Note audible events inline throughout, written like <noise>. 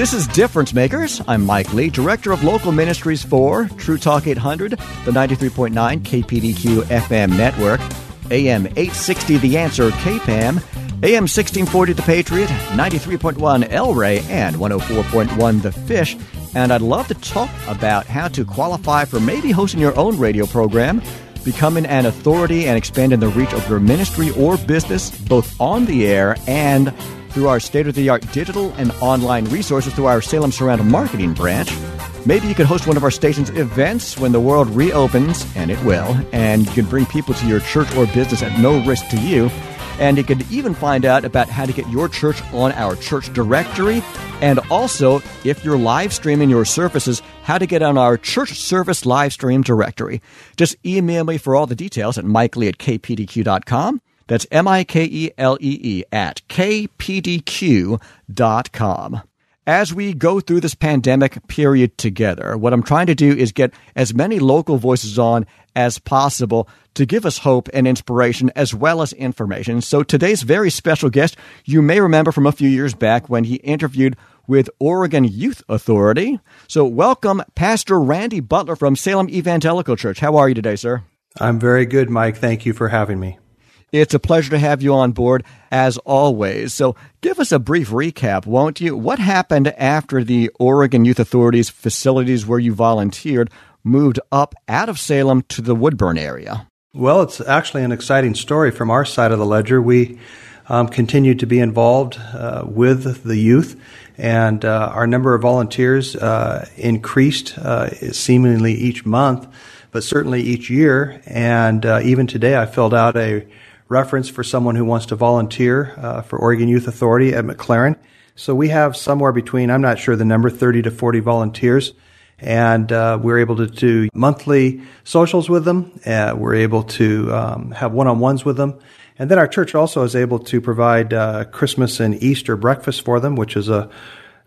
This is Difference Makers. I'm Mike Lee, Director of Local Ministries for True Talk 800, the 93.9 KPDQ FM network, AM 860 The Answer KPAM, AM 1640 The Patriot, 93.1 El Rey, and 104.1 The Fish. And I'd love to talk about how to qualify for maybe hosting your own radio program, becoming an authority, and expanding the reach of your ministry or business, both on the air and through our state of the art digital and online resources through our Salem Surround marketing branch. Maybe you could host one of our station's events when the world reopens, and it will, and you can bring people to your church or business at no risk to you. And you could even find out about how to get your church on our church directory, and also, if you're live streaming your services, how to get on our church service live stream directory. Just email me for all the details at mikelee at kpdq.com. That's M I K E L E E at kpdq.com. As we go through this pandemic period together, what I'm trying to do is get as many local voices on as possible to give us hope and inspiration as well as information. So today's very special guest, you may remember from a few years back when he interviewed with Oregon Youth Authority. So welcome, Pastor Randy Butler from Salem Evangelical Church. How are you today, sir? I'm very good, Mike. Thank you for having me. It's a pleasure to have you on board as always. So, give us a brief recap, won't you? What happened after the Oregon Youth Authority's facilities where you volunteered moved up out of Salem to the Woodburn area? Well, it's actually an exciting story from our side of the ledger. We um, continued to be involved uh, with the youth, and uh, our number of volunteers uh, increased uh, seemingly each month, but certainly each year. And uh, even today, I filled out a reference for someone who wants to volunteer uh, for Oregon Youth Authority at MacLaren. So we have somewhere between, I'm not sure the number, 30 to 40 volunteers. And uh, we're able to do monthly socials with them. Uh, we're able to um, have one on ones with them. And then our church also is able to provide uh, Christmas and Easter breakfast for them, which is a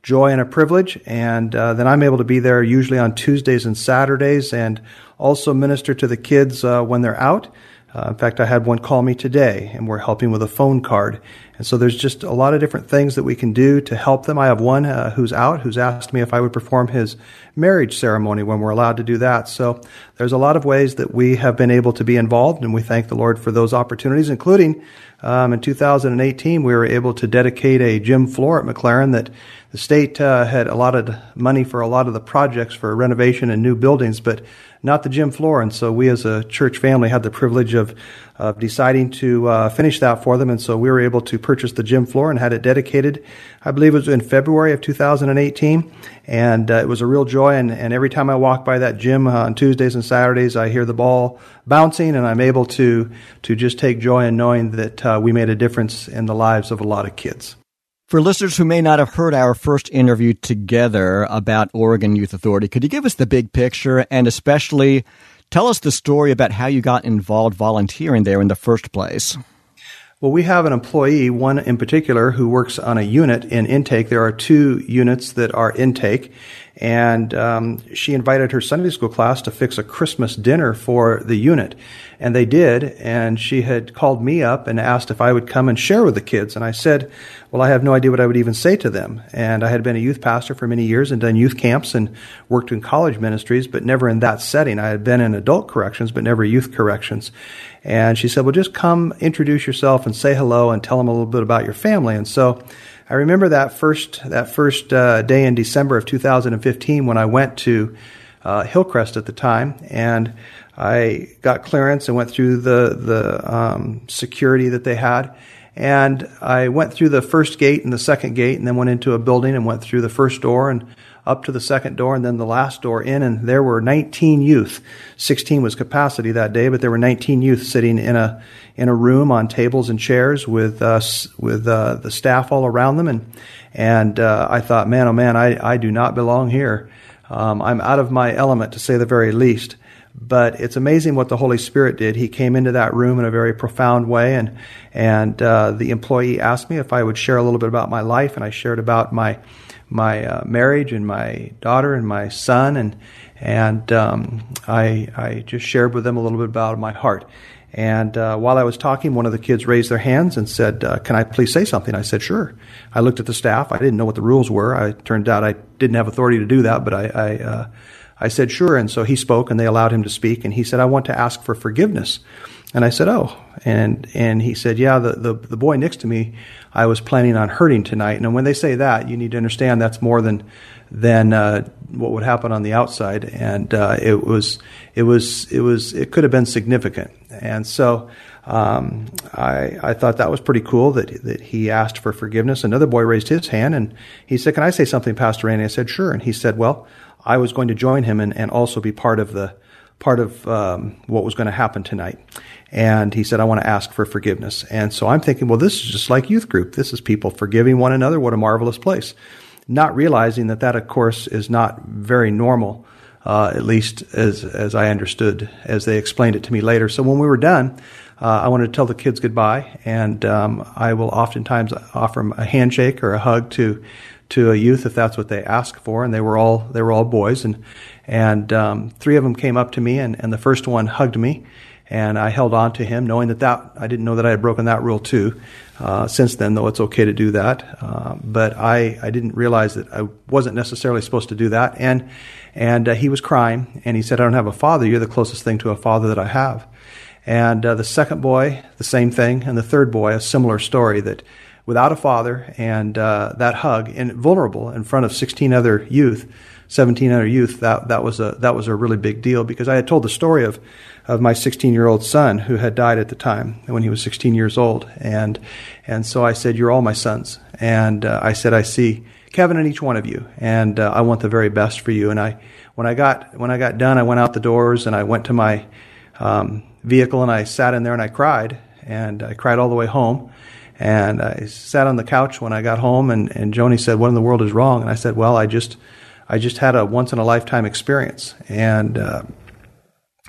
joy and a privilege. And uh, then I'm able to be there usually on Tuesdays and Saturdays and also minister to the kids uh, when they're out. Uh, in fact, I had one call me today, and we're helping with a phone card. And so there's just a lot of different things that we can do to help them. I have one uh, who's out who's asked me if I would perform his marriage ceremony when we're allowed to do that. So there's a lot of ways that we have been able to be involved, and we thank the Lord for those opportunities, including um, in 2018, we were able to dedicate a gym floor at MacLaren that the state uh, had allotted money for a lot of the projects for renovation and new buildings, but not the gym floor. And so we as a church family had the privilege of, of deciding to uh, finish that for them. And so we were able to purchase the gym floor and had it dedicated, I believe it was in February of 2018. And uh, it was a real joy. And, and every time I walk by that gym uh, on Tuesdays and Saturdays, I hear the ball bouncing and I'm able to, to just take joy in knowing that uh, we made a difference in the lives of a lot of kids. For listeners who may not have heard our first interview together about Oregon Youth Authority, could you give us the big picture and especially tell us the story about how you got involved volunteering there in the first place? Well, we have an employee, one in particular, who works on a unit in intake. There are two units that are intake, and um, she invited her Sunday school class to fix a Christmas dinner for the unit. And they did, and she had called me up and asked if I would come and share with the kids. And I said, Well, I have no idea what I would even say to them. And I had been a youth pastor for many years and done youth camps and worked in college ministries, but never in that setting. I had been in adult corrections, but never youth corrections. And she said, Well, just come introduce yourself and say hello and tell them a little bit about your family. And so I remember that first, that first uh, day in December of 2015 when I went to uh, Hillcrest at the time. And I got clearance and went through the the um, security that they had, and I went through the first gate and the second gate, and then went into a building and went through the first door and up to the second door and then the last door in, and there were 19 youth. 16 was capacity that day, but there were 19 youth sitting in a in a room on tables and chairs with us with uh, the staff all around them, and and uh, I thought, man, oh man, I I do not belong here. Um, I'm out of my element to say the very least. But it's amazing what the Holy Spirit did. He came into that room in a very profound way, and and uh, the employee asked me if I would share a little bit about my life, and I shared about my my uh, marriage and my daughter and my son, and and um, I I just shared with them a little bit about my heart. And uh, while I was talking, one of the kids raised their hands and said, uh, "Can I please say something?" I said, "Sure." I looked at the staff. I didn't know what the rules were. I turned out I didn't have authority to do that, but I I, uh, I said, "Sure." And so he spoke, and they allowed him to speak. And he said, "I want to ask for forgiveness." And I said, "Oh." And and he said, "Yeah, the the, the boy next to me, I was planning on hurting tonight." And when they say that, you need to understand that's more than than uh, what would happen on the outside, and uh, it was it was it was it could have been significant, and so. Um, I, I thought that was pretty cool that that he asked for forgiveness. Another boy raised his hand and he said, "Can I say something, Pastor Randy?" I said, "Sure." And he said, "Well, I was going to join him and, and also be part of the part of um, what was going to happen tonight." And he said, "I want to ask for forgiveness." And so I'm thinking, well, this is just like youth group. This is people forgiving one another. What a marvelous place! not realizing that that, of course, is not very normal, uh, at least as as I understood as they explained it to me later. So when we were done, uh, I wanted to tell the kids goodbye, and um, I will oftentimes offer them a handshake or a hug to to a youth if that's what they ask for. And they were all they were all boys, and and um, three of them came up to me, and, and the first one hugged me, and I held on to him, knowing that that I didn't know that I had broken that rule too. Uh, since then, though, it's okay to do that. Uh, but I, I didn't realize that I wasn't necessarily supposed to do that. And, and uh, he was crying, and he said, I don't have a father. You're the closest thing to a father that I have. And uh, the second boy, the same thing. And the third boy, a similar story that without a father and uh, that hug, and vulnerable in front of 16 other youth, 17 other youth, that, that, was a, that was a really big deal because I had told the story of of my 16 year old son who had died at the time when he was 16 years old. And, and so I said, You're all my sons. And uh, I said, I see Kevin in each one of you, and uh, I want the very best for you. And I, when I got, when I got done, I went out the doors and I went to my um, vehicle and I sat in there and I cried. And I cried all the way home. And I sat on the couch when I got home, and, and Joni said, What in the world is wrong? And I said, Well, I just, I just had a once in a lifetime experience. And, uh,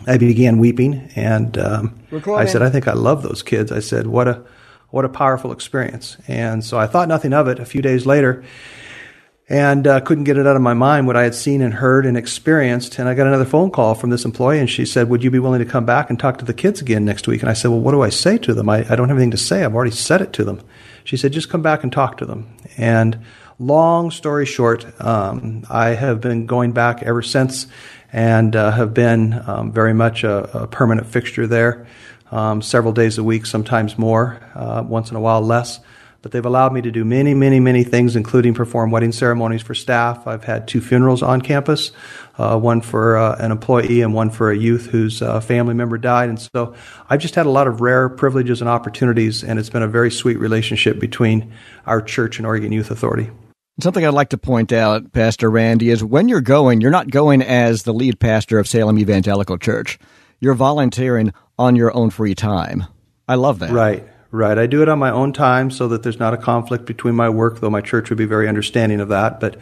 I began weeping, and um, I said, "I think I love those kids." I said, "What a what a powerful experience!" And so I thought nothing of it. A few days later, and uh, couldn't get it out of my mind what I had seen and heard and experienced. And I got another phone call from this employee, and she said, "Would you be willing to come back and talk to the kids again next week?" And I said, "Well, what do I say to them? I, I don't have anything to say. I've already said it to them." She said, "Just come back and talk to them." And long story short, um, I have been going back ever since and uh, have been um, very much a, a, permanent fixture there, um, several days a week, sometimes more, uh, once in a while less. But they've allowed me to do many, many, many things, including perform wedding ceremonies for staff. I've had two funerals on campus, uh, one for uh, an employee and one for a youth whose uh, family member died. And so I've just had a lot of rare privileges and opportunities, and it's been a very sweet relationship between our church and Oregon Youth Authority. Something I'd like to point out, Pastor Randy, is when you're going, you're not going as the lead pastor of Salem Evangelical Church. You're volunteering on your own free time. I love that. Right, right. I do it on my own time so that there's not a conflict between my work, though my church would be very understanding of that. But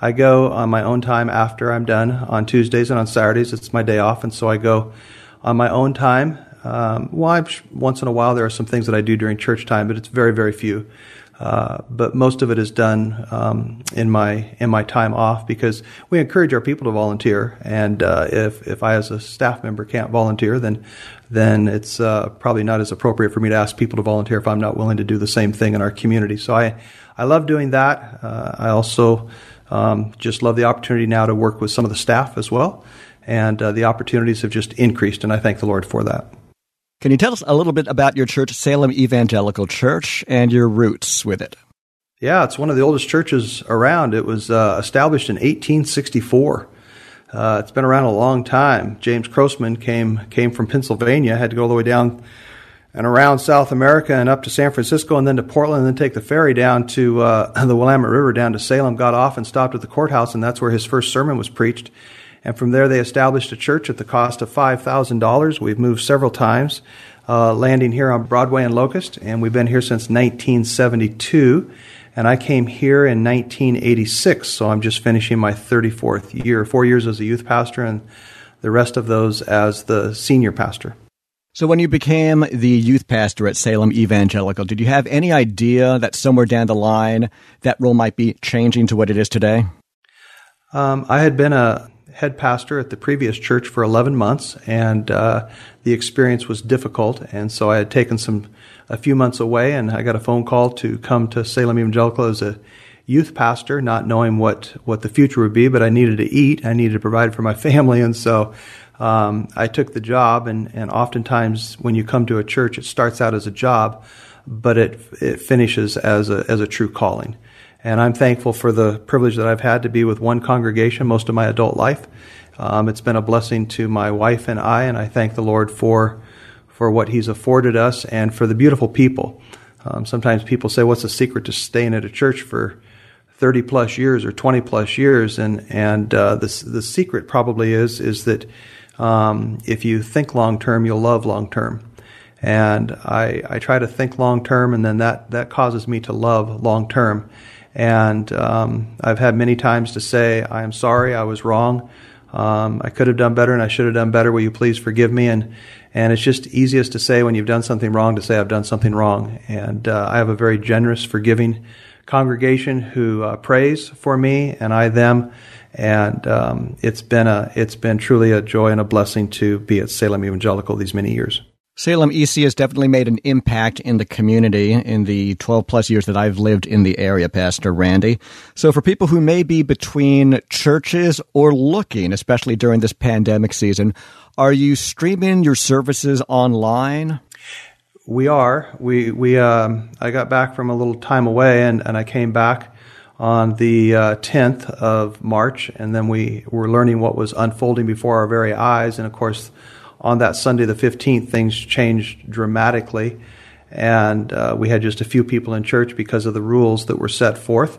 I go on my own time after I'm done on Tuesdays and on Saturdays. It's my day off, and so I go on my own time. Um, well, once in a while there are some things that I do during church time, but it's very, very few. Uh, but most of it is done um, in my in my time off because we encourage our people to volunteer. And uh, if if I as a staff member can't volunteer, then then it's uh, probably not as appropriate for me to ask people to volunteer if I'm not willing to do the same thing in our community. So I I love doing that. Uh, I also um, just love the opportunity now to work with some of the staff as well, and uh, the opportunities have just increased, and I thank the Lord for that. Can you tell us a little bit about your church, Salem Evangelical Church, and your roots with it? Yeah, it's one of the oldest churches around. It was uh, established in 1864. Uh, it's been around a long time. James Crossman came came from Pennsylvania, had to go all the way down and around South America and up to San Francisco and then to Portland and then take the ferry down to uh, <clears throat> the Willamette River down to Salem, got off and stopped at the courthouse, and that's where his first sermon was preached. And from there, they established a church at the cost of $5,000. We've moved several times, uh, landing here on Broadway and Locust, and we've been here since 1972. And I came here in 1986, so I'm just finishing my 34th year, four years as a youth pastor, and the rest of those as the senior pastor. So, when you became the youth pastor at Salem Evangelical, did you have any idea that somewhere down the line that role might be changing to what it is today? Um, I had been a head pastor at the previous church for 11 months, and uh, the experience was difficult. And so I had taken some a few months away, and I got a phone call to come to Salem Evangelical as a youth pastor, not knowing what what the future would be. But I needed to eat, I needed to provide for my <laughs> family, and so um, I took the job, and, and oftentimes when you come to a church, it starts out as a job, but it it finishes as a as a true calling. And I'm thankful for the privilege that I've had to be with one congregation most of my adult life. Um, it's been a blessing to my wife and I, and I thank the Lord for for what He's afforded us and for the beautiful people. Um, sometimes people say, "What's the secret to staying at a church for 30 plus years or 20 plus years?" And and uh, the the secret probably is is that um, if you think long term, you'll love long term. And I, I try to think long term, and then that, that causes me to love long term. And um, I've had many times to say, I am sorry, I was wrong. Um, I could have done better and I should have done better. Will you please forgive me? And, and it's just easiest to say when you've done something wrong to say, I've done something wrong. And uh, I have a very generous, forgiving congregation who uh, prays for me and I them and um, it's been a it's been truly a joy and a blessing to be at Salem Evangelical these many years. Salem EC has definitely made an impact in the community in the 12 plus years that I've lived in the area, Pastor Randy. So for people who may be between churches or looking, especially during this pandemic season, are you streaming your services online? We are. We we um, I got back from a little time away and, and I came back on the uh, 10th of March, and then we were learning what was unfolding before our very eyes. And of course, on that Sunday, the 15th, things changed dramatically, and uh, we had just a few people in church because of the rules that were set forth,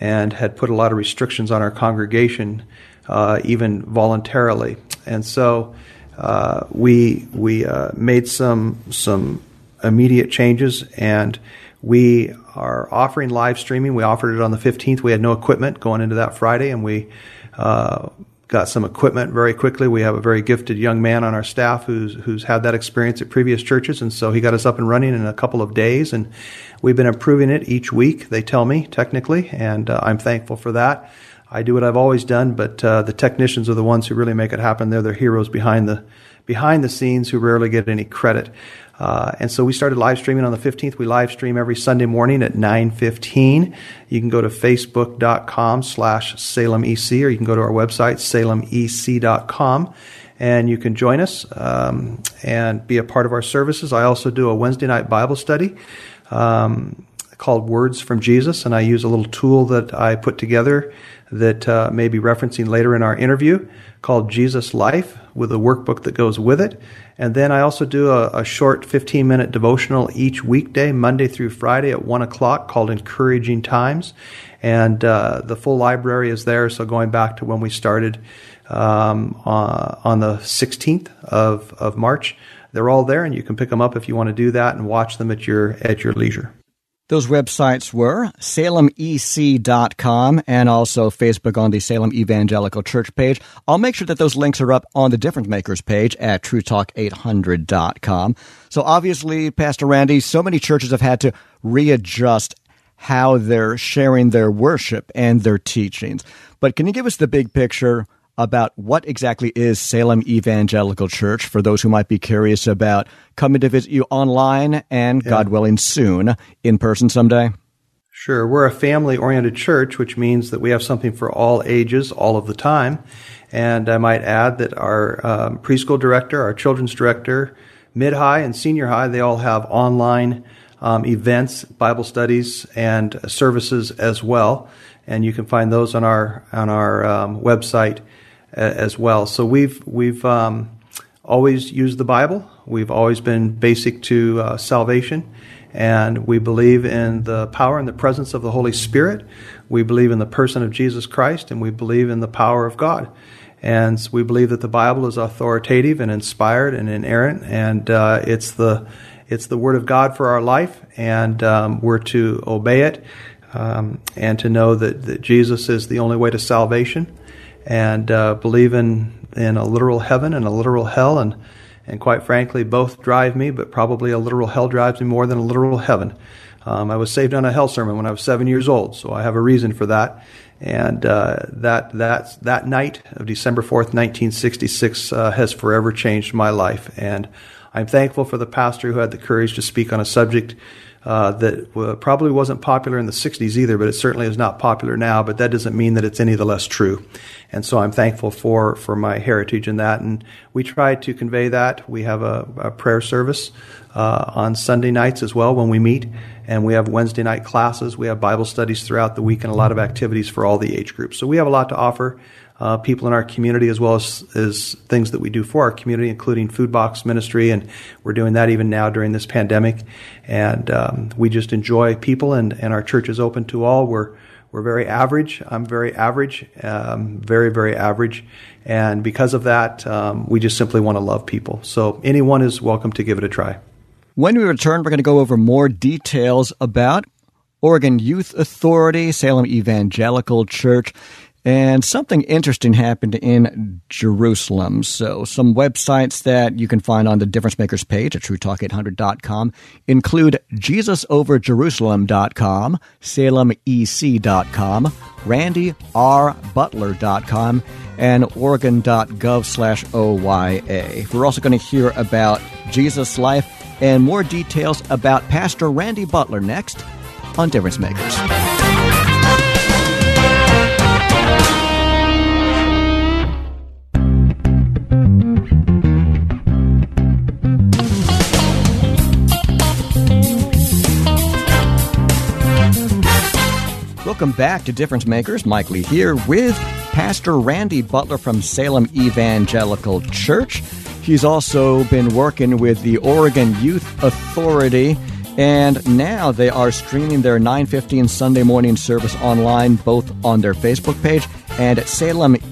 and had put a lot of restrictions on our congregation, uh, even voluntarily. And so uh, we we uh, made some some immediate changes and we are offering live streaming. We offered it on the 15th. We had no equipment going into that Friday, and we uh, got some equipment very quickly. We have a very gifted young man on our staff who's who's had that experience at previous churches, and so he got us up and running in a couple of days. And we've been improving it each week. They tell me technically, and uh, I'm thankful for that. I do what I've always done, but uh, the technicians are the ones who really make it happen. They're the heroes behind the behind the scenes who rarely get any credit. Uh, and so we started live streaming on the 15th. We live stream every Sunday morning at 9.15. You can go to facebook.com slash salemec, or you can go to our website, salemec.com, and you can join us um, and be a part of our services. I also do a Wednesday night Bible study um, called Words from Jesus, and I use a little tool that I put together that uh, may be referencing later in our interview called Jesus Life with a workbook that goes with it. And then I also do a, a short 15 minute devotional each weekday, Monday through Friday at 1 o'clock called Encouraging Times. And uh, the full library is there. So going back to when we started um, uh, on the 16th of, of March, they're all there and you can pick them up if you want to do that and watch them at your, at your leisure. Those websites were salemec.com and also Facebook on the Salem Evangelical Church page. I'll make sure that those links are up on the Difference Makers page at truetalk800.com. So obviously, Pastor Randy, so many churches have had to readjust how they're sharing their worship and their teachings. But can you give us the big picture? About what exactly is Salem Evangelical Church for those who might be curious about coming to visit you online and, yeah. God willing, soon in person someday? Sure. We're a family oriented church, which means that we have something for all ages all of the time. And I might add that our um, preschool director, our children's director, mid high and senior high, they all have online um, events, Bible studies, and services as well. And you can find those on our on our um, website as well. So we've we've um, always used the Bible. We've always been basic to uh, salvation. And we believe in the power and the presence of the Holy Spirit. We believe in the person of Jesus Christ, and we believe in the power of God. And we believe that the Bible is authoritative and inspired and inerrant, and uh, it's the it's the Word of God for our life, and um, we're to obey it um, and to know that, that Jesus is the only way to salvation, and uh, believe in in a literal heaven and a literal hell, and and quite frankly, both drive me, but probably a literal hell drives me more than a literal heaven. Um, I was saved on a hell sermon when I was seven years old, so I have a reason for that. And uh, that that that night of December fourth, nineteen sixty six, uh, has forever changed my life. And I'm thankful for the pastor who had the courage to speak on a subject uh, that uh, probably wasn't popular in the 60s either, but it certainly is not popular now. But that doesn't mean that it's any the less true. And so I'm thankful for, for my heritage in that. And we try to convey that. We have a, a prayer service uh, on Sunday nights as well when we meet. And we have Wednesday night classes. We have Bible studies throughout the week and a lot of activities for all the age groups. So we have a lot to offer uh, people in our community as well as, as things that we do for our community, including food box ministry. And we're doing that even now during this pandemic. And um, we just enjoy people, and, and our church is open to all. We're we're very average. I'm very average, um, very, very average. And because of that, um, we just simply want to love people. So anyone is welcome to give it a try. When we return, we're going to go over more details about Oregon Youth Authority, Salem Evangelical Church, and something interesting happened in Jerusalem. So, some websites that you can find on the Difference Makers page at TrueTalk800.com include JesusOverJerusalem.com, SalemEC.com, RandyRButler.com, and Oregon.gov slash OYA. We're also going to hear about Jesus' life and more details about Pastor Randy Butler next on Difference Makers. Welcome back to Difference Makers. Mike Lee here with Pastor Randy Butler from Salem Evangelical Church. He's also been working with the Oregon Youth Authority and now they are streaming their 9:15 Sunday morning service online both on their Facebook page and at salemec.com.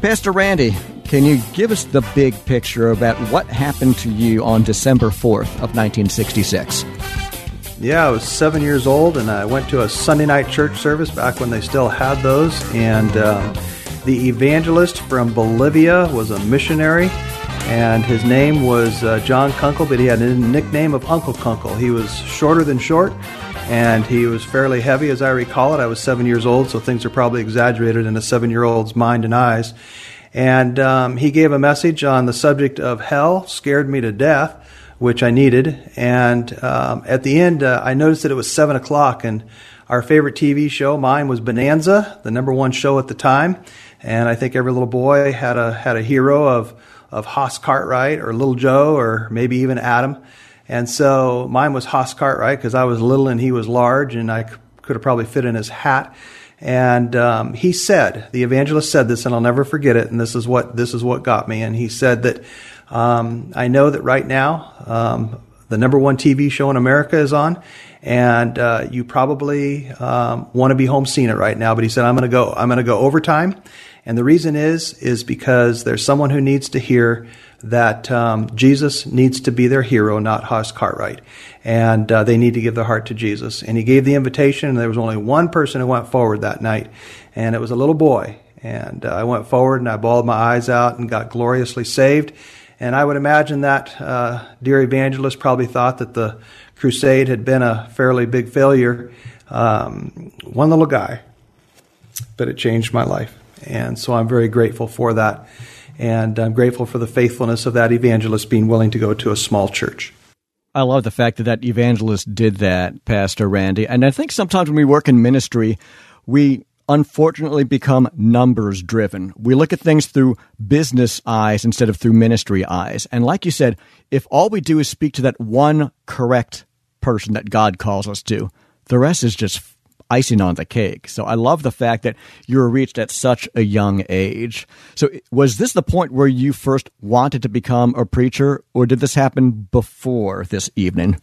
Pastor Randy, can you give us the big picture about what happened to you on December 4th of 1966? Yeah, I was seven years old, and I went to a Sunday night church service back when they still had those. And um, the evangelist from Bolivia was a missionary, and his name was uh, John Kunkel, but he had a nickname of Uncle Kunkel. He was shorter than short, and he was fairly heavy, as I recall it. I was seven years old, so things are probably exaggerated in a seven year old's mind and eyes. And um, he gave a message on the subject of hell, scared me to death which I needed. And um, at the end, uh, I noticed that it was 7 o'clock, and our favorite TV show, mine was Bonanza, the number one show at the time. And I think every little boy had a, had a hero of, of Hoss Cartwright or Little Joe or maybe even Adam. And so mine was Hoss Cartwright because I was little and he was large, and I could have probably fit in his hat. And um, he said, the evangelist said this, and I'll never forget it. And this is what this is what got me. And he said that um, I know that right now um, the number one TV show in America is on, and uh, you probably um, want to be home seeing it right now. But he said, "I'm going to go. I'm going to go overtime." And the reason is is because there's someone who needs to hear that um, Jesus needs to be their hero, not Hoss Cartwright, and uh, they need to give their heart to Jesus. And he gave the invitation, and there was only one person who went forward that night, and it was a little boy. And uh, I went forward and I bawled my eyes out and got gloriously saved. And I would imagine that uh, dear evangelist probably thought that the crusade had been a fairly big failure. Um, one little guy, but it changed my life. And so I'm very grateful for that. And I'm grateful for the faithfulness of that evangelist being willing to go to a small church. I love the fact that that evangelist did that, Pastor Randy. And I think sometimes when we work in ministry, we unfortunately become numbers driven. We look at things through business eyes instead of through ministry eyes. And like you said, if all we do is speak to that one correct person that God calls us to, the rest is just icing on the cake. So I love the fact that you were reached at such a young age. So was this the point where you first wanted to become a preacher, or did this happen before this evening?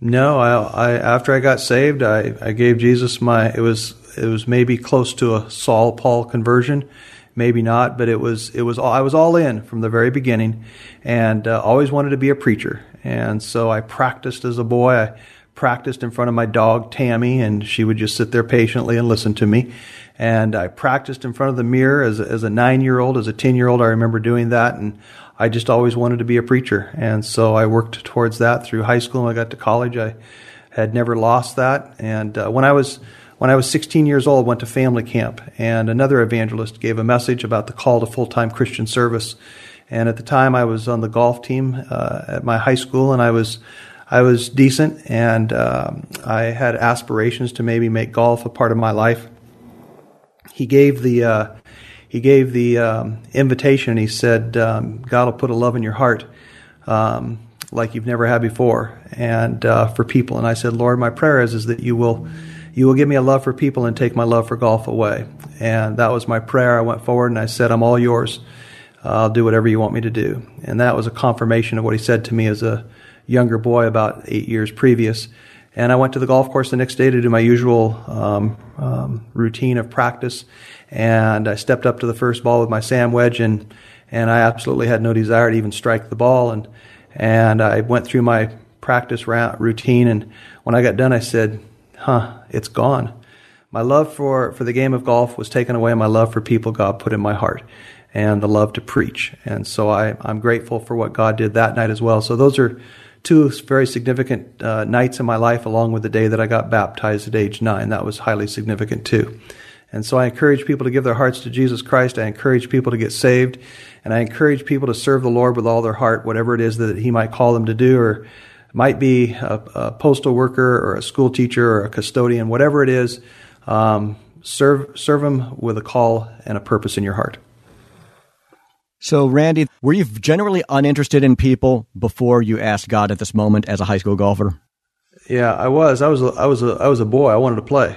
No, I, I after I got saved, I, I gave Jesus my. It was it was maybe close to a Saul Paul conversion, maybe not, but it was it was all, I was all in from the very beginning, and uh, always wanted to be a preacher. And so I practiced as a boy. I practiced in front of my dog Tammy, and she would just sit there patiently and listen to me. And I practiced in front of the mirror as a, as a nine year old, as a ten year old. I remember doing that, and I just always wanted to be a preacher, and so I worked towards that through high school. When I got to college, I had never lost that. And uh, when I was when I was 16 years old, went to family camp, and another evangelist gave a message about the call to full time Christian service. And at the time, I was on the golf team uh, at my high school, and I was I was decent, and um, I had aspirations to maybe make golf a part of my life. He gave the uh, he gave the um, invitation. He said, um, God will put a love in your heart um, like you've never had before, and uh, for people. And I said, Lord, my prayer is, is that you will you will give me a love for people and take my love for golf away. And that was my prayer. I went forward and I said, I'm all yours. I'll do whatever you want me to do. And that was a confirmation of what he said to me as a younger boy about eight years previous. And I went to the golf course the next day to do my usual um, um, routine of practice and I stepped up to the first ball with my sand wedge and and I absolutely had no desire to even strike the ball and and I went through my practice routine and when I got done I said, "Huh, it's gone." My love for for the game of golf was taken away. My love for people God put in my heart and the love to preach. And so I I'm grateful for what God did that night as well. So those are two very significant uh, nights in my life along with the day that I got baptized at age 9. That was highly significant too. And so I encourage people to give their hearts to Jesus Christ. I encourage people to get saved. And I encourage people to serve the Lord with all their heart, whatever it is that He might call them to do, or might be a, a postal worker or a school teacher or a custodian, whatever it is. Um, serve, serve Him with a call and a purpose in your heart. So, Randy, were you generally uninterested in people before you asked God at this moment as a high school golfer? Yeah, I was. I was. A, I was. A, I was a boy. I wanted to play.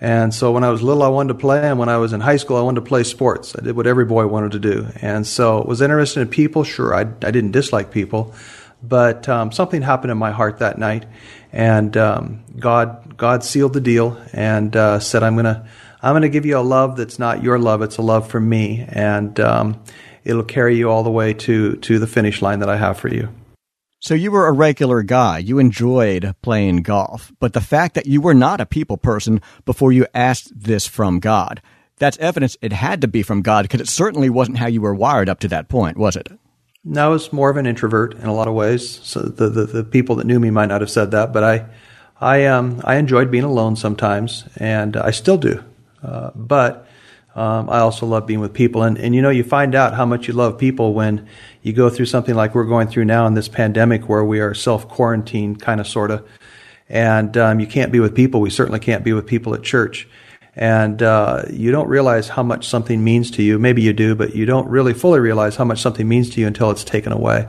And so when I was little, I wanted to play, and when I was in high school, I wanted to play sports. I did what every boy wanted to do. And so was interested in people. Sure, I, I didn't dislike people, but um, something happened in my heart that night, and um, God God sealed the deal and uh, said, "I'm gonna I'm gonna give you a love that's not your love; it's a love from me, and um, it'll carry you all the way to to the finish line that I have for you." So you were a regular guy. You enjoyed playing golf. But the fact that you were not a people person before you asked this from God, that's evidence it had to be from God because it certainly wasn't how you were wired up to that point, was it? No, I was more of an introvert in a lot of ways. So the, the, the people that knew me might not have said that, but I, I, um, I enjoyed being alone sometimes, and I still do. Uh, but um, I also love being with people. And, and you know, you find out how much you love people when you go through something like we're going through now in this pandemic where we are self quarantined, kind of, sort of. And um, you can't be with people. We certainly can't be with people at church. And uh, you don't realize how much something means to you. Maybe you do, but you don't really fully realize how much something means to you until it's taken away.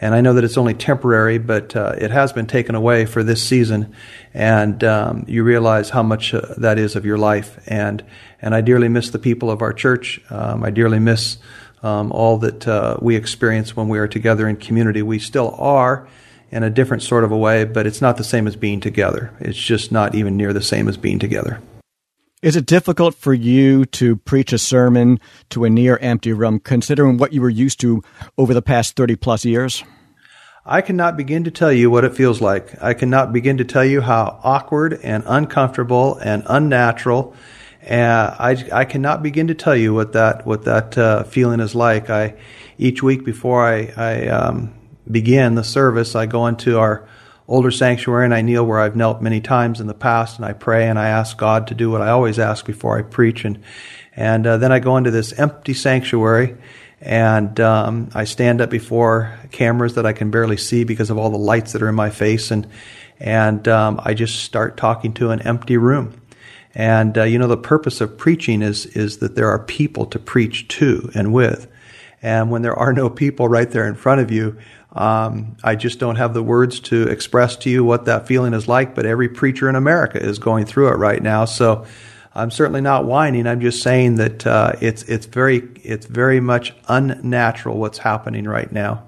And I know that it's only temporary, but uh, it has been taken away for this season. And um, you realize how much uh, that is of your life. And and I dearly miss the people of our church. Um, I dearly miss um, all that uh, we experience when we are together in community. We still are in a different sort of a way, but it's not the same as being together. It's just not even near the same as being together. Is it difficult for you to preach a sermon to a near empty room, considering what you were used to over the past 30 plus years? I cannot begin to tell you what it feels like. I cannot begin to tell you how awkward and uncomfortable and unnatural. And I, I cannot begin to tell you what that what that uh, feeling is like. I each week before I, I um, begin the service, I go into our older sanctuary and I kneel where I've knelt many times in the past and I pray and I ask God to do what I always ask before I preach and and uh, then I go into this empty sanctuary and um, I stand up before cameras that I can barely see because of all the lights that are in my face and and um, I just start talking to an empty room. And uh, you know the purpose of preaching is is that there are people to preach to and with. And when there are no people right there in front of you, um, I just don't have the words to express to you what that feeling is like. But every preacher in America is going through it right now. So I'm certainly not whining. I'm just saying that uh, it's it's very it's very much unnatural what's happening right now.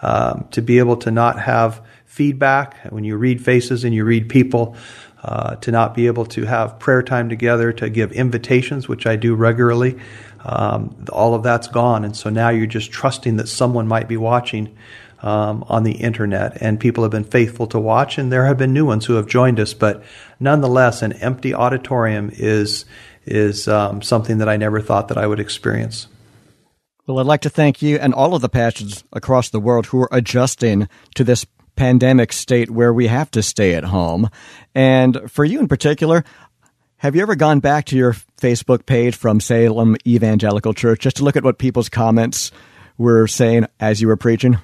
Um, to be able to not have feedback when you read faces and you read people, uh, to not be able to have prayer time together, to give invitations, which I do regularly. Um, all of that's gone, and so now you're just trusting that someone might be watching um, on the internet, and people have been faithful to watch, and there have been new ones who have joined us. But nonetheless, an empty auditorium is is um, something that I never thought that I would experience. Well, I'd like to thank you and all of the pastors across the world who are adjusting to this pandemic state where we have to stay at home. And for you in particular, have you ever gone back to your Facebook page from Salem Evangelical Church just to look at what people's comments were saying as you were preaching?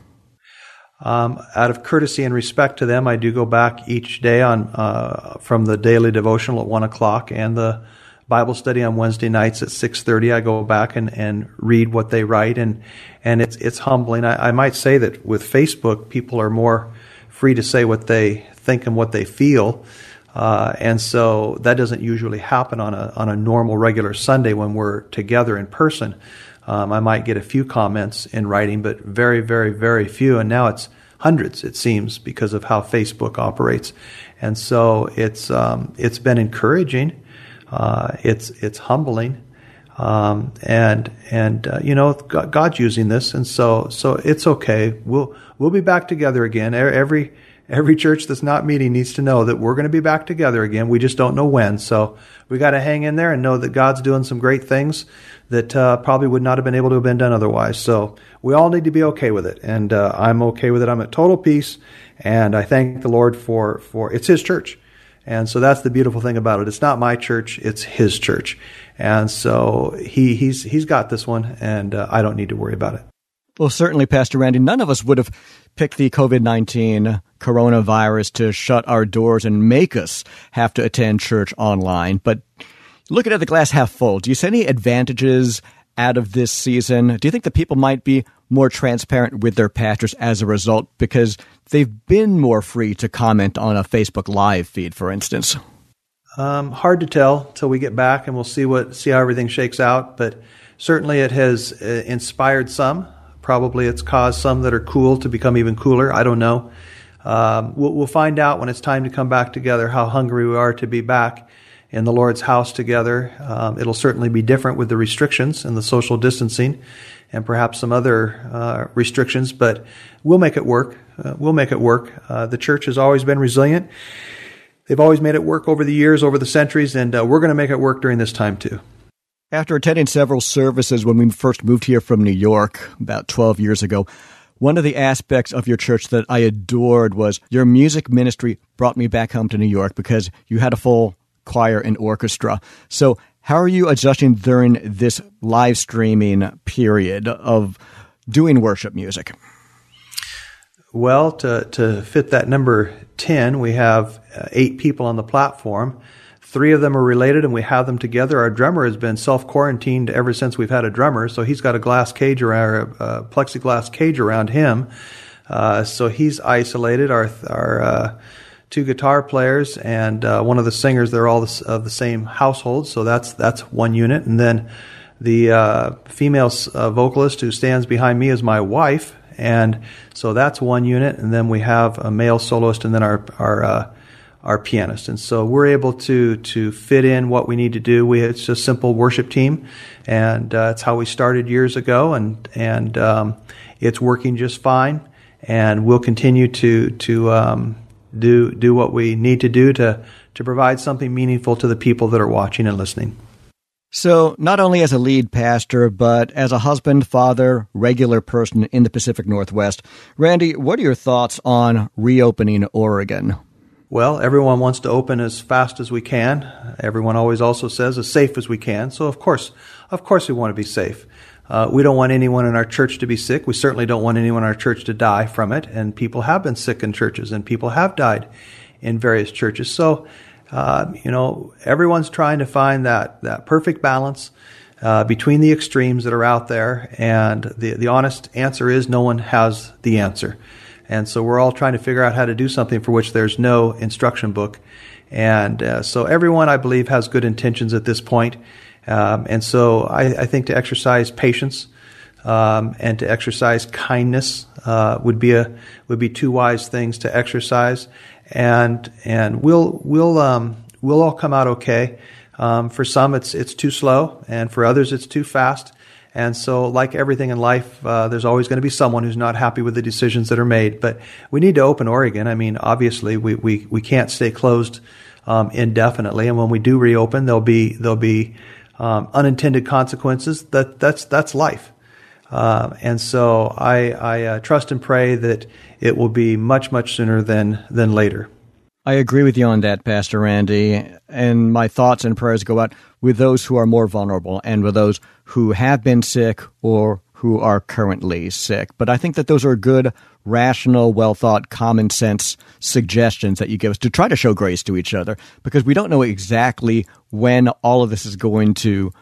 Um, out of courtesy and respect to them, I do go back each day on uh, from the daily devotional at one o'clock and the Bible study on Wednesday nights at six thirty. I go back and, and read what they write, and and it's it's humbling. I, I might say that with Facebook, people are more free to say what they think and what they feel. Uh, and so that doesn't usually happen on a on a normal regular Sunday when we're together in person. Um, I might get a few comments in writing, but very, very, very few. And now it's hundreds, it seems, because of how Facebook operates. And so it's um, it's been encouraging. Uh, it's it's humbling, um, and and uh, you know God's using this, and so so it's okay. We'll we'll be back together again. Every every church that's not meeting needs to know that we're going to be back together again. We just don't know when. So we got to hang in there and know that God's doing some great things that uh, probably would not have been able to have been done otherwise. So we all need to be okay with it, and uh, I'm okay with it. I'm at total peace, and I thank the Lord for for it's His church, and so that's the beautiful thing about it. It's not my church; it's His church, and so He He's He's got this one, and uh, I don't need to worry about it. Well, certainly, Pastor Randy, none of us would have picked the COVID 19 coronavirus to shut our doors and make us have to attend church online. But looking at the glass half full, do you see any advantages out of this season? Do you think that people might be more transparent with their pastors as a result because they've been more free to comment on a Facebook Live feed, for instance? Um, hard to tell till we get back and we'll see what see how everything shakes out. But certainly, it has uh, inspired some. Probably, it's caused some that are cool to become even cooler. I don't know. Um, we'll, we'll find out when it's time to come back together how hungry we are to be back in the Lord's house together. Um, it'll certainly be different with the restrictions and the social distancing and perhaps some other uh, restrictions, but we'll make it work. Uh, we'll make it work. Uh, the church has always been resilient. They've always made it work over the years, over the centuries, and uh, we're going to make it work during this time too. After attending several services when we first moved here from New York about 12 years ago, one of the aspects of your church that I adored was your music ministry brought me back home to New York because you had a full choir, and orchestra. So, how are you adjusting during this live streaming period of doing worship music? Well, to, to fit that number 10, we have uh, eight people on the platform. Three of them are related and we have them together. Our drummer has been self quarantined ever since we've had a drummer, so he's got a glass cage around, a uh, plexiglass cage around him. Uh, so he's isolated. Our, our, uh, two guitar players and uh, one of the singers. They're all of the same household, so that's that's one unit. And then the uh, female uh, vocalist who stands behind me is my wife, and so that's one unit. And then we have a male soloist, and then our our our pianist. And so we're able to to fit in what we need to do. We it's a simple worship team, and uh, it's how we started years ago, and and um, it's working just fine. And we'll continue to to um, do do what we need to do to to provide something meaningful to the people that are watching and listening. So, not only as a lead pastor, but as a husband, father, regular person in the Pacific Northwest, Randy, what are your thoughts on reopening Oregon? Well, everyone wants to open as fast as we can. Everyone always also says as safe as we can. So, of course, of course, we want to be safe. Uh, we don't want anyone in our church to be sick. We certainly don't want anyone in our church to die from it. And people have been sick in churches, and people have died in various churches. So, uh, you know, everyone's trying to find that that perfect balance. uh, between the extremes that are out there. And the, the honest answer is no one has the answer. And so we're all trying to figure out how to do something for which there's no instruction book. And uh, so everyone, I believe, has good intentions at this point. Um, and so I, I, think to exercise patience um, and to exercise kindness uh, would be a would be two wise things to exercise. And and we'll we'll um, we'll all come out okay. Um, for some, it's it's too slow, and for others, it's too fast. And so, like everything in life, uh, there's always going to be someone who's not happy with the decisions that are made. But we need to open Oregon. I mean, obviously, we we, we can't stay closed um, indefinitely. And when we do reopen, there'll be there'll be um, unintended consequences. That that's that's life. Uh, and so I, I uh, trust and pray that it will be much much sooner than than later. I agree with you on that, Pastor Randy. And my thoughts and prayers go out with those who are more vulnerable and with those who have been sick or who are currently sick. But I think that those are good, rational, well thought, common sense suggestions that you give us to try to show grace to each other because we don't know exactly when all of this is going to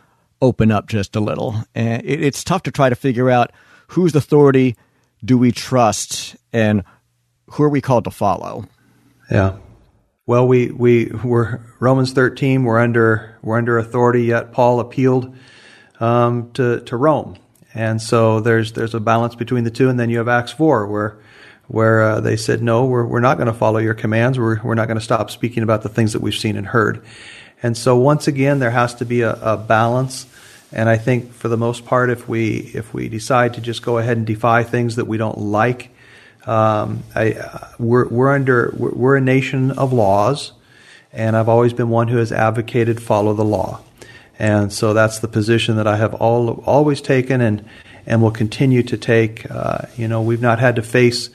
open up just a little. And it's tough to try to figure out whose authority do we trust and who are we called to follow. Yeah. Well, we we were Romans thirteen. We're under we're under authority. Yet Paul appealed um, to to Rome, and so there's there's a balance between the two. And then you have Acts four, where where uh, they said, no, we're we're not going to follow your commands. We're we're not going to stop speaking about the things that we've seen and heard. And so once again, there has to be a, a balance. And I think for the most part, if we if we decide to just go ahead and defy things that we don't like, um, I, uh, we're, we're under we're, we're a nation of laws, and I've always been one who has advocated follow the law, and so that's the position that I have all always taken and and will continue to take. Uh, you know, we've not had to face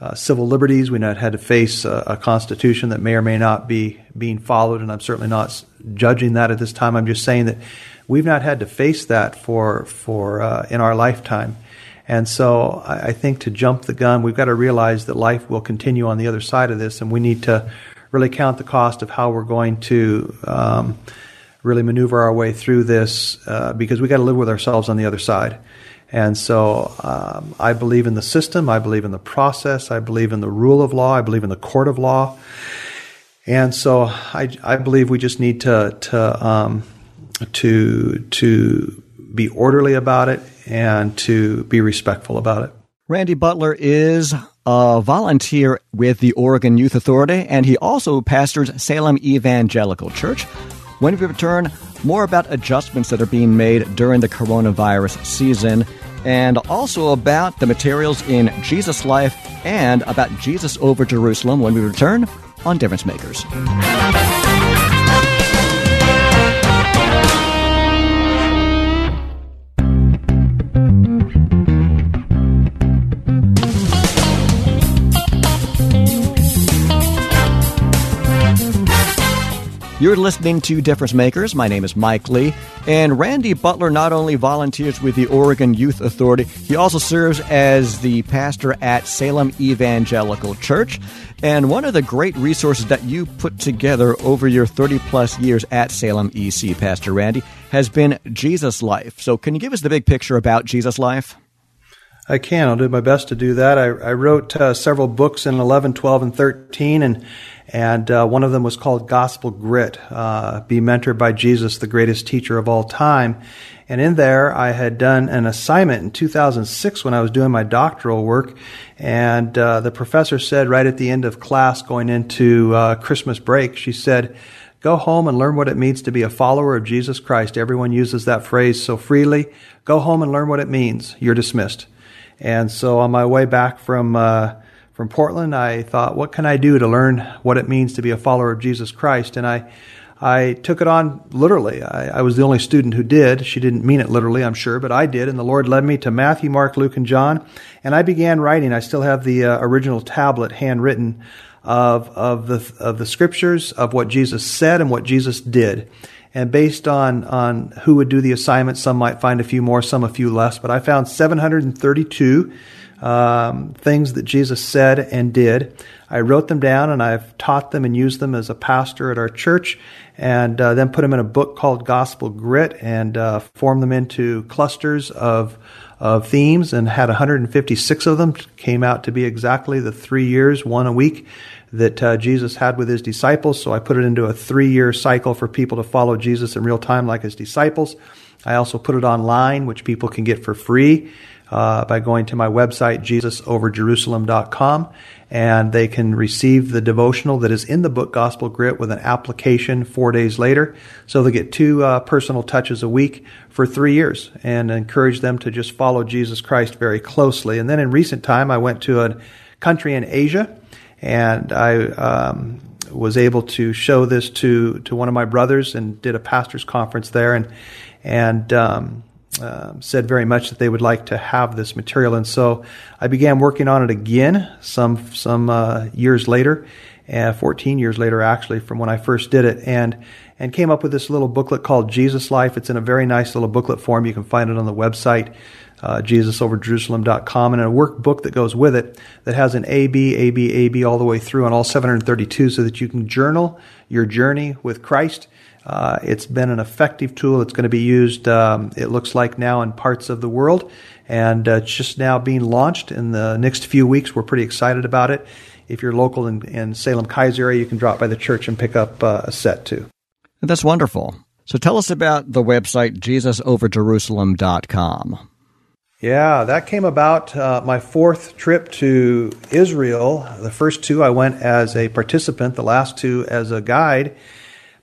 uh, civil liberties. We've not had to face a, a, constitution that may or may not be being followed, and I'm certainly not judging that at this time. I'm just saying that we've not had to face that for for uh, in our lifetime. And so I think to jump the gun, we've got to realize that life will continue on the other side of this, and we need to really count the cost of how we're going to um, really maneuver our way through this uh, because we've got to live with ourselves on the other side. And so um, I believe in the system, I believe in the process, I believe in the rule of law, I believe in the court of law. And so I, I believe we just need to to um, to to be orderly about it and to be respectful about it. Randy Butler is a volunteer with the Oregon Youth Authority, and he also pastors Salem Evangelical Church. When we return, more about adjustments that are being made during the coronavirus season, and also about the materials in Jesus' life and about Jesus over Jerusalem when we return on Difference Makers. You're listening to Difference Makers. My name is Mike Lee. And Randy Butler not only volunteers with the Oregon Youth Authority, he also serves as the pastor at Salem Evangelical Church. And one of the great resources that you put together over your 30 plus years at Salem EC, Pastor Randy, has been Jesus Life. So, can you give us the big picture about Jesus Life? I can. I'll do my best to do that. I, I wrote uh, several books in 11, 12, and 13, and and uh, one of them was called Gospel Grit, uh, Be Mentored by Jesus, the greatest teacher of all time. And in there, I had done an assignment in 2006 when I was doing my doctoral work. And uh, the professor said right at the end of class, going into uh, Christmas break, she said, Go home and learn what it means to be a follower of Jesus Christ. Everyone uses that phrase so freely. Go home and learn what it means. You're dismissed. And so on my way back from uh, from Portland, I thought, what can I do to learn what it means to be a follower of Jesus Christ? And I, I took it on literally. I, I, was the only student who did. She didn't mean it literally, I'm sure, but I did. And the Lord led me to Matthew, Mark, Luke, and John. And I began writing. I still have the uh, original tablet handwritten of, of the, of the scriptures, of what Jesus said and what Jesus did. And based on, on who would do the assignment, some might find a few more, some a few less, but I found 732 um, things that Jesus said and did. I wrote them down and I've taught them and used them as a pastor at our church and uh, then put them in a book called Gospel Grit and uh, formed them into clusters of of themes and had 156 of them. Came out to be exactly the three years, one a week, that uh, Jesus had with his disciples. So I put it into a three year cycle for people to follow Jesus in real time like his disciples. I also put it online, which people can get for free uh, by going to my website, jesusoverjerusalem.com, and they can receive the devotional that is in the book Gospel Grit with an application four days later. So they get two uh, personal touches a week for three years and encourage them to just follow Jesus Christ very closely. And then in recent time, I went to a country in Asia and I um, was able to show this to, to one of my brothers and did a pastor's conference there. And, and um, uh, said very much that they would like to have this material, and so I began working on it again some some uh, years later, uh, 14 years later actually from when I first did it, and and came up with this little booklet called Jesus Life. It's in a very nice little booklet form. You can find it on the website. Uh, JesusOverJerusalem.com and a workbook that goes with it that has an A, B, A, B, A, B all the way through on all 732 so that you can journal your journey with Christ uh, it's been an effective tool. It's going to be used, um, it looks like now, in parts of the world. And uh, it's just now being launched in the next few weeks. We're pretty excited about it. If you're local in, in Salem Keizer area, you can drop by the church and pick up uh, a set too. That's wonderful. So tell us about the website jesusoverjerusalem.com. Yeah, that came about uh, my fourth trip to Israel. The first two I went as a participant, the last two as a guide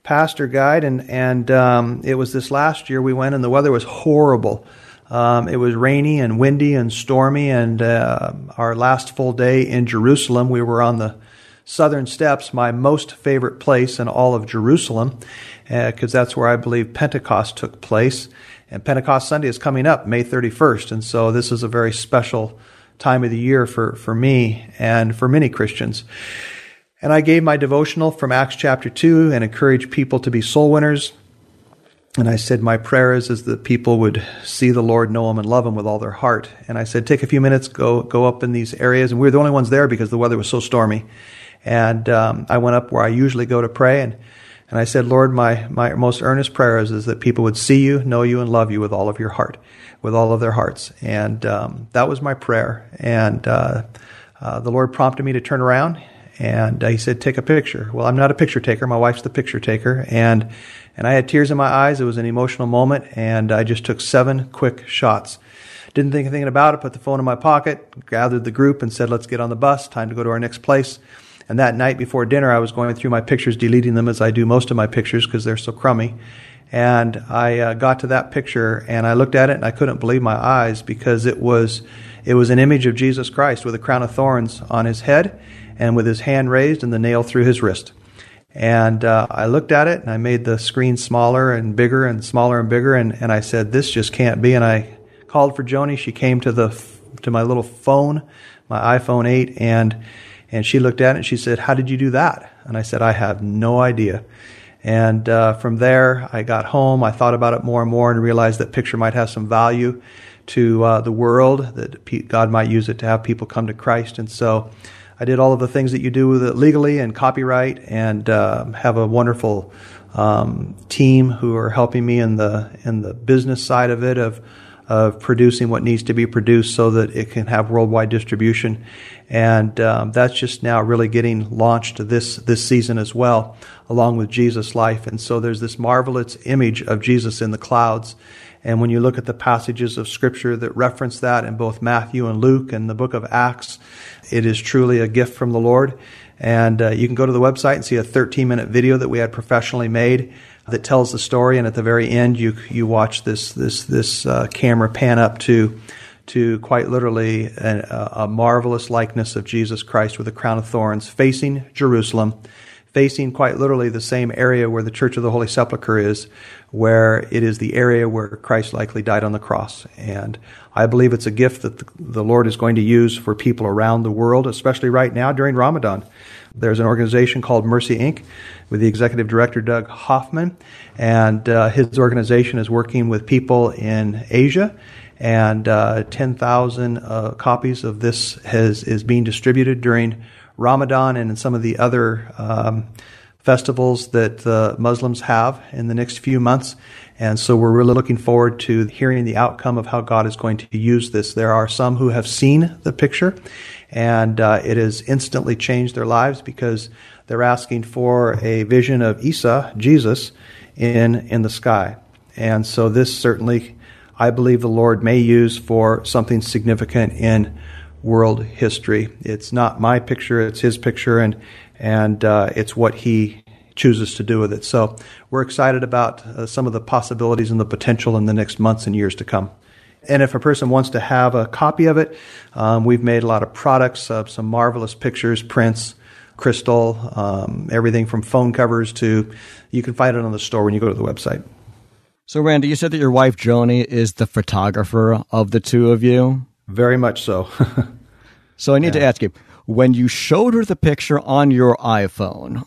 pastor guide, and and um, it was this last year we went, and the weather was horrible. Um, it was rainy and windy and stormy, and uh, our last full day in Jerusalem, we were on the southern steps, my most favorite place in all of Jerusalem, because uh, that's where I believe Pentecost took place. And Pentecost Sunday is coming up, May 31st, and so this is a very special time of the year for, for me and for many Christians. And I gave my devotional from Acts chapter 2 and encouraged people to be soul winners. And I said, My prayer is, is that people would see the Lord, know Him, and love Him with all their heart. And I said, Take a few minutes, go, go up in these areas. And we were the only ones there because the weather was so stormy. And um, I went up where I usually go to pray. And, and I said, Lord, my, my most earnest prayer is, is that people would see you, know you, and love you with all of your heart, with all of their hearts. And um, that was my prayer. And uh, uh, the Lord prompted me to turn around and he said, "Take a picture." Well, I'm not a picture taker. My wife's the picture taker, and and I had tears in my eyes. It was an emotional moment, and I just took seven quick shots. Didn't think anything about it. Put the phone in my pocket, gathered the group, and said, "Let's get on the bus. Time to go to our next place." And that night before dinner, I was going through my pictures, deleting them as I do most of my pictures because they're so crummy. And I uh, got to that picture, and I looked at it, and I couldn't believe my eyes because it was it was an image of Jesus Christ with a crown of thorns on his head and with his hand raised and the nail through his wrist. And uh, I looked at it and I made the screen smaller and bigger and smaller and bigger and, and I said, this just can't be. And I called for Joni. She came to the to my little phone, my iPhone 8, and and she looked at it and she said, "How did you do that?" And I said, "I have no idea." And uh, from there, I got home. I thought about it more and more and realized that picture might have some value to uh, the world. That God might use it to have people come to Christ. And so I did all of the things that you do with it legally and copyright, and uh, have a wonderful um, team who are helping me in the in the business side of it of of producing what needs to be produced so that it can have worldwide distribution, and um, that's just now really getting launched this this season as well, along with Jesus' life. And so there's this marvelous image of Jesus in the clouds. And when you look at the passages of Scripture that reference that in both Matthew and Luke and the book of Acts, it is truly a gift from the Lord. And uh, you can go to the website and see a 13 minute video that we had professionally made that tells the story. And at the very end, you you watch this this this uh, camera pan up to to quite literally a, a marvelous likeness of Jesus Christ with a crown of thorns facing Jerusalem facing quite literally the same area where the Church of the Holy Sepulchre is, where it is the area where Christ likely died on the cross. And I believe it's a gift that the Lord is going to use for people around the world, especially right now during Ramadan. There's an organization called Mercy Inc. with the executive director Doug Hoffman, and uh, his organization is working with people in Asia and uh, 10,000 uh, copies of this has, is being distributed during Ramadan and in some of the other um, festivals that the Muslims have in the next few months. And so we're really looking forward to hearing the outcome of how God is going to use this. There are some who have seen the picture, and uh, it has instantly changed their lives because they're asking for a vision of Isa, Jesus, in, in the sky. And so this certainly, I believe the Lord may use for something significant in world history. It's not my picture, it's his picture, and, and uh, it's what he chooses to do with it. So we're excited about uh, some of the possibilities and the potential in the next months and years to come. And if a person wants to have a copy of it, um, we've made a lot of products, uh, some marvelous pictures, prints, crystal, um, everything from phone covers to you can find it on the store when you go to the website. So, Randy, you said that your wife Joni is the photographer of the two of you. Very much so. <laughs> so, I need yeah. to ask you when you showed her the picture on your iPhone,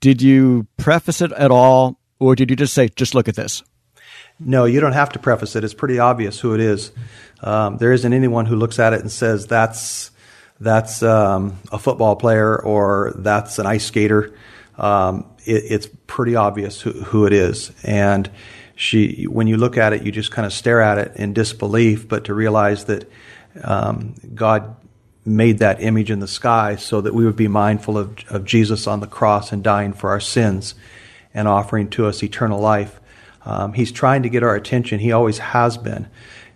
did you preface it at all, or did you just say, just look at this? No, you don't have to preface it. It's pretty obvious who it is. Um, there isn't anyone who looks at it and says, that's that's um, a football player or that's an ice skater. Um, it, it's pretty obvious who, who, it is. And she, when you look at it, you just kind of stare at it in disbelief, but to realize that um, God made that image in the sky so that we would be mindful of, of Jesus on the cross and dying for our sins and offering to us eternal life. Um, he's trying to get our attention. He always has been.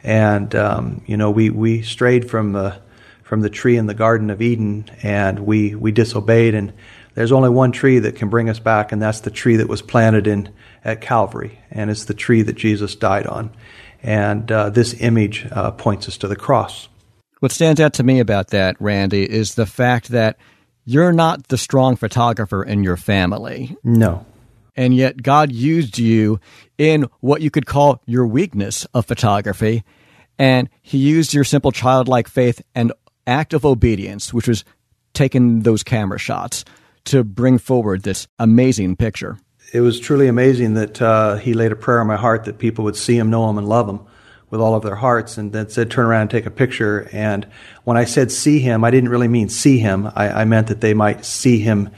And, um, you know, we, we strayed from the from the tree in the Garden of Eden, and we, we disobeyed. And there's only one tree that can bring us back, and that's the tree that was planted in at Calvary, and it's the tree that Jesus died on. And uh, this image uh, points us to the cross. What stands out to me about that, Randy, is the fact that you're not the strong photographer in your family. No. And yet God used you in what you could call your weakness of photography. And he used your simple childlike faith and act of obedience, which was taking those camera shots to bring forward this amazing picture. It was truly amazing that uh, he laid a prayer on my heart that people would see him, know him, and love him with all of their hearts, and then said, turn around and take a picture. And when I said see him, I didn't really mean see him. I, I meant that they might see him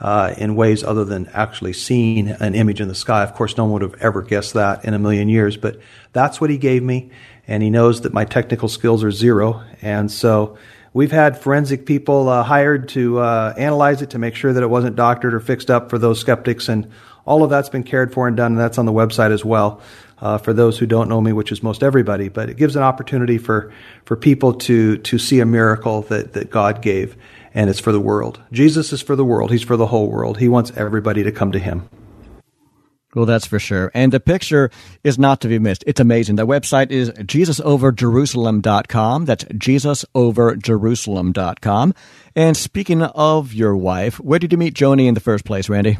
uh, in ways other than actually seeing an image in the sky. Of course, no one would have ever guessed that in a million years, but that's what he gave me. And he knows that my technical skills are zero. And so We've had forensic people uh, hired to uh, analyze it to make sure that it wasn't doctored or fixed up for those skeptics, and all of that's been cared for and done, and that's on the website as well. Uh, for those who don't know me, which is most everybody, but it gives an opportunity for, for people to, to see a miracle that, that God gave, and it's for the world. Jesus is for the world. He's for the whole world. He wants everybody to come to Him. Well, that's for sure. And the picture is not to be missed. It's amazing. The website is jesusoverjerusalem.com. That's jesusoverjerusalem.com. And speaking of your wife, where did you meet Joni in the first place, Randy?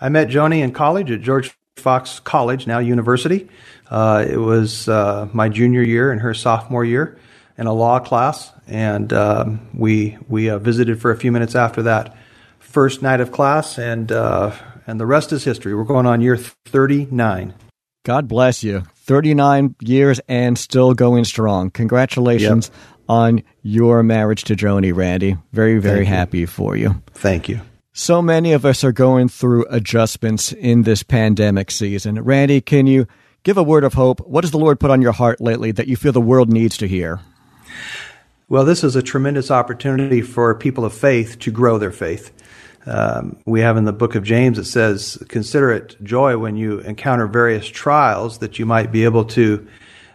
I met Joni in college at George Fox College, now university. Uh, it was uh, my junior year and her sophomore year in a law class, and um, we we uh, visited for a few minutes after that first night of class, and uh, and the rest is history. We're going on year 39. God bless you. 39 years and still going strong. Congratulations yep. on your marriage to Joni, Randy. Very, very Thank happy you. for you. Thank you. So many of us are going through adjustments in this pandemic season. Randy, can you give a word of hope? What has the Lord put on your heart lately that you feel the world needs to hear? Well, this is a tremendous opportunity for people of faith to grow their faith. Um, we have in the book of James, it says, Consider it joy when you encounter various trials that you might be able to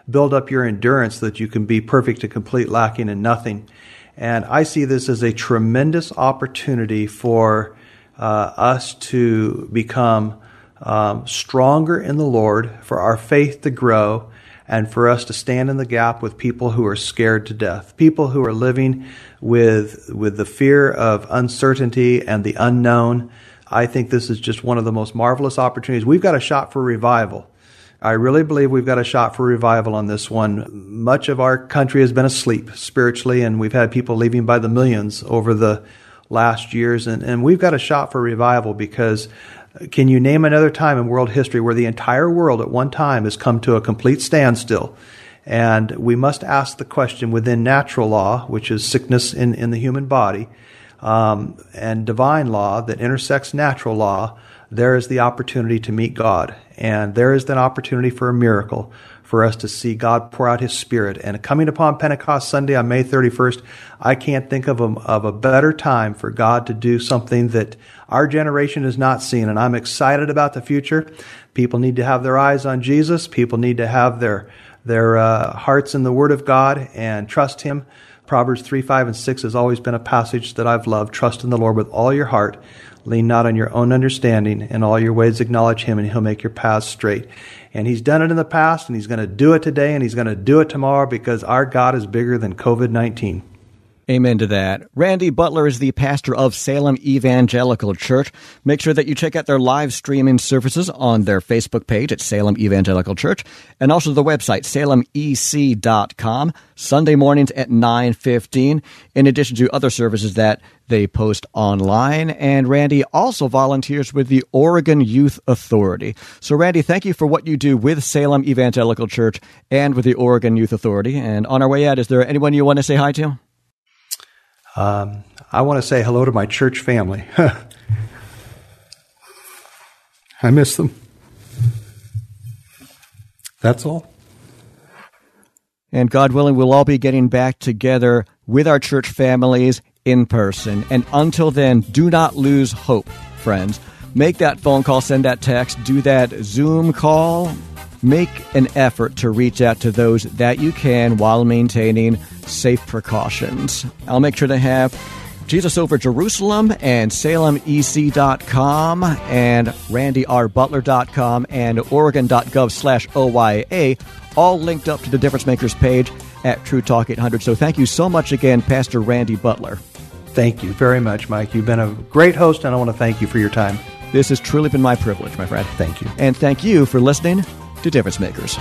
build up your endurance that you can be perfect and complete, lacking in nothing. And I see this as a tremendous opportunity for uh, us to become um, stronger in the Lord, for our faith to grow, and for us to stand in the gap with people who are scared to death, people who are living with, with the fear of uncertainty and the unknown. I think this is just one of the most marvelous opportunities. We've got a shot for revival. I really believe we've got a shot for revival on this one. Much of our country has been asleep spiritually, and we've had people leaving by the millions over the last years, and, and we've got a shot for revival because can you name another time in world history where the entire world at one time has come to a complete standstill And we must ask the question within natural law, which is sickness in, in the human body, um, and divine law that intersects natural law, there is the opportunity to meet God. And there is an opportunity for a miracle for us to see God pour out His Spirit. And coming upon Pentecost Sunday on May 31st, I can't think of a, of a better time for God to do something that our generation has not seen. And I'm excited about the future. People need to have their eyes on Jesus. People need to have their, their uh, hearts in the Word of God and trust Him. Proverbs 3, 5, and 6 has always been a passage that I've loved. Trust in the Lord with all your heart. Lean not on your own understanding. In all your ways acknowledge Him, and He'll make your paths straight. And He's done it in the past, and He's going to do it today, and He's going to do it tomorrow because our God is bigger than COVID 19. Amen to that. Randy Butler is the pastor of Salem Evangelical Church. Make sure that you check out their live streaming services on their Facebook page at Salem Evangelical Church and also the website salemec.com Sunday mornings at 9:15 in addition to other services that they post online and Randy also volunteers with the Oregon Youth Authority. So Randy, thank you for what you do with Salem Evangelical Church and with the Oregon Youth Authority. And on our way out, is there anyone you want to say hi to? Um, I want to say hello to my church family. <laughs> I miss them. That's all. And God willing, we'll all be getting back together with our church families in person. And until then, do not lose hope, friends. Make that phone call, send that text, do that Zoom call. Make an effort to reach out to those that you can while maintaining safe precautions. I'll make sure to have Jesus over Jerusalem and SalemEC.com and RandyRButler.com and Oregon.gov slash OYA all linked up to the Difference Makers page at True Talk 800. So thank you so much again, Pastor Randy Butler. Thank you very much, Mike. You've been a great host, and I want to thank you for your time. This has truly been my privilege, my friend. Thank you. And thank you for listening to Difference Makers.